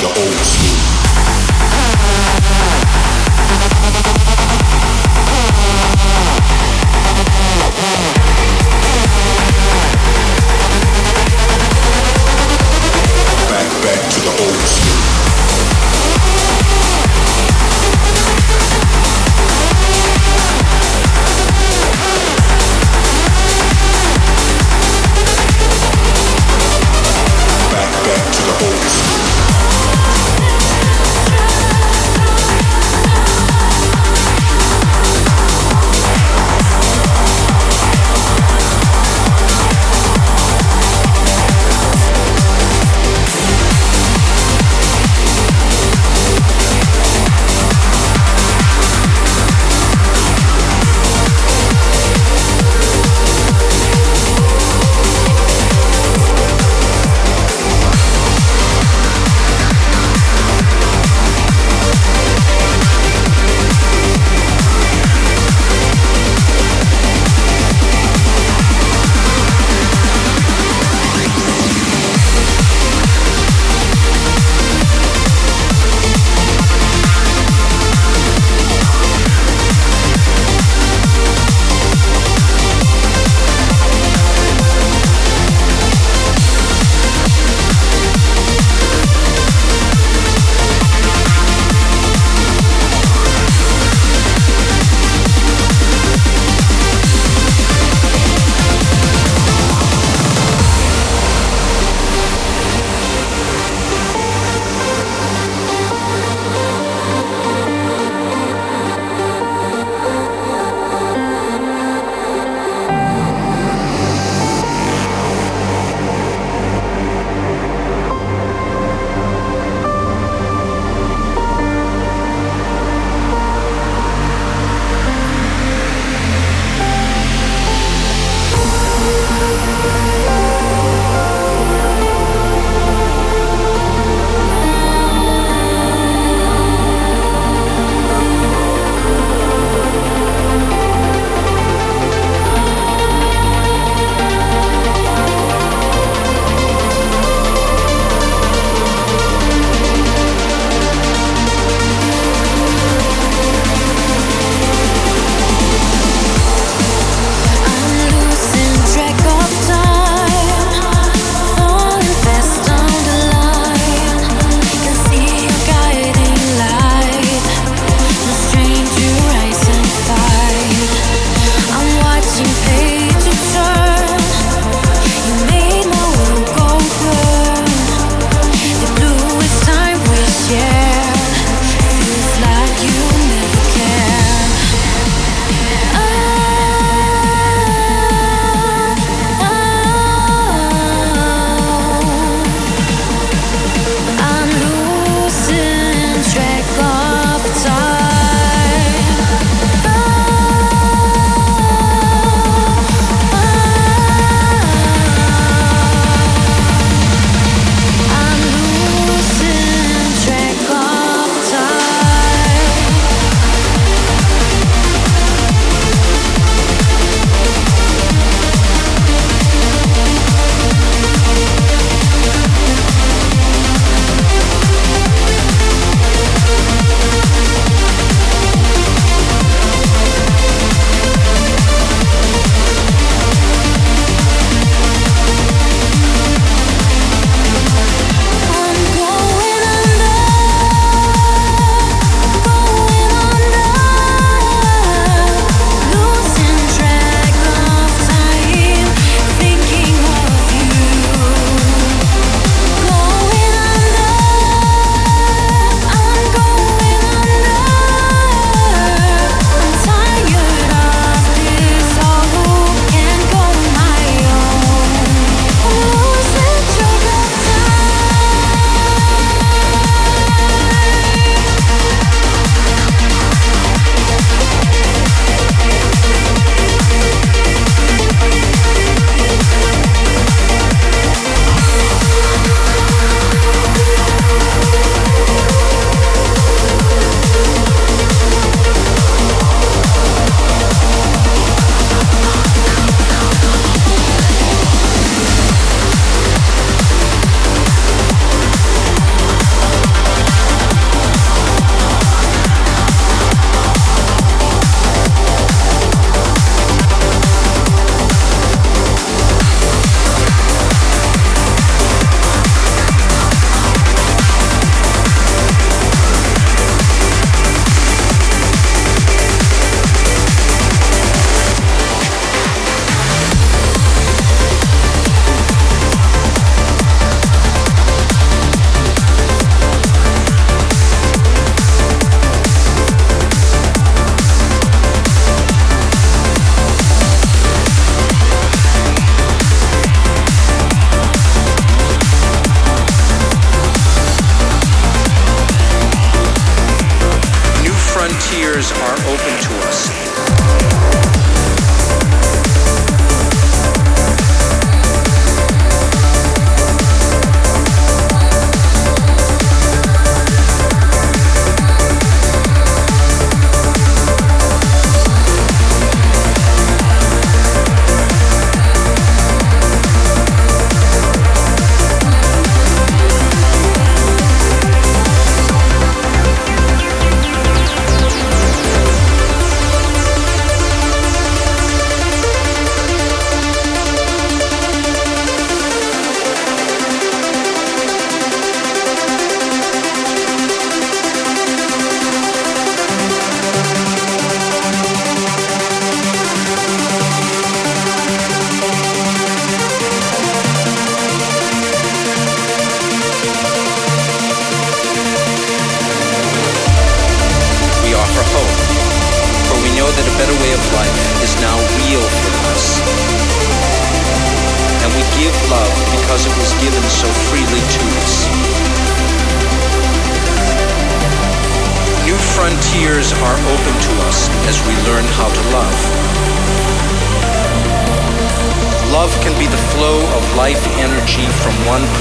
the old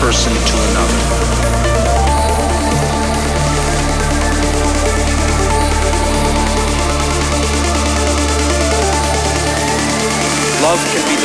person to another. Love can be